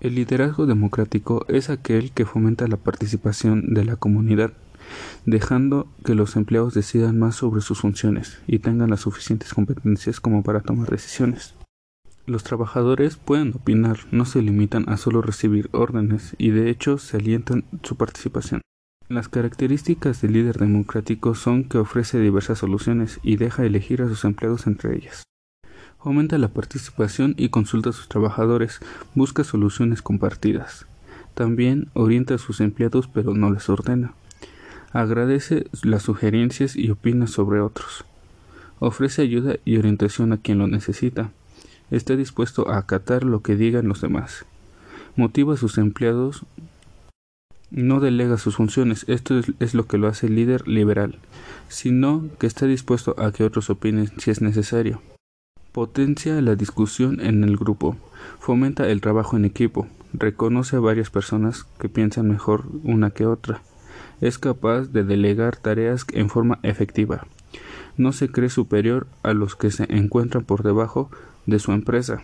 El liderazgo democrático es aquel que fomenta la participación de la comunidad, dejando que los empleados decidan más sobre sus funciones y tengan las suficientes competencias como para tomar decisiones. Los trabajadores pueden opinar, no se limitan a solo recibir órdenes y de hecho se alientan su participación. Las características del líder democrático son que ofrece diversas soluciones y deja elegir a sus empleados entre ellas. Aumenta la participación y consulta a sus trabajadores, busca soluciones compartidas. También orienta a sus empleados pero no les ordena. Agradece las sugerencias y opina sobre otros. Ofrece ayuda y orientación a quien lo necesita. Está dispuesto a acatar lo que digan los demás. Motiva a sus empleados. No delega sus funciones, esto es, es lo que lo hace líder liberal, sino que está dispuesto a que otros opinen si es necesario. Potencia la discusión en el grupo. Fomenta el trabajo en equipo. Reconoce a varias personas que piensan mejor una que otra. Es capaz de delegar tareas en forma efectiva. No se cree superior a los que se encuentran por debajo de su empresa.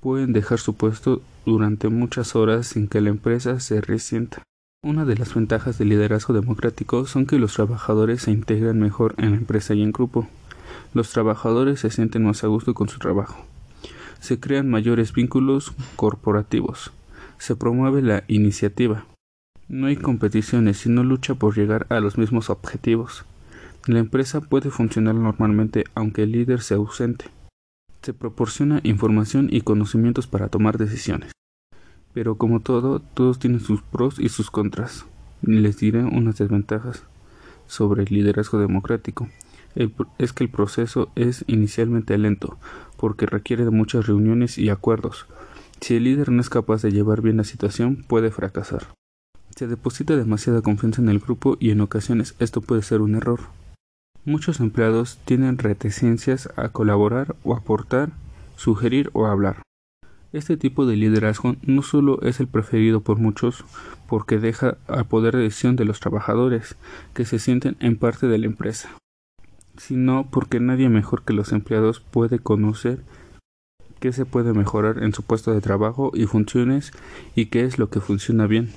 Pueden dejar su puesto durante muchas horas sin que la empresa se resienta. Una de las ventajas del liderazgo democrático son que los trabajadores se integran mejor en la empresa y en grupo. Los trabajadores se sienten más a gusto con su trabajo. Se crean mayores vínculos corporativos. Se promueve la iniciativa. No hay competiciones, sino lucha por llegar a los mismos objetivos. La empresa puede funcionar normalmente aunque el líder sea ausente. Se proporciona información y conocimientos para tomar decisiones. Pero como todo, todos tienen sus pros y sus contras. Les diré unas desventajas sobre el liderazgo democrático es que el proceso es inicialmente lento, porque requiere de muchas reuniones y acuerdos. Si el líder no es capaz de llevar bien la situación, puede fracasar. Se deposita demasiada confianza en el grupo y en ocasiones esto puede ser un error. Muchos empleados tienen reticencias a colaborar o aportar, sugerir o hablar. Este tipo de liderazgo no solo es el preferido por muchos porque deja al poder de decisión de los trabajadores, que se sienten en parte de la empresa sino porque nadie mejor que los empleados puede conocer qué se puede mejorar en su puesto de trabajo y funciones y qué es lo que funciona bien.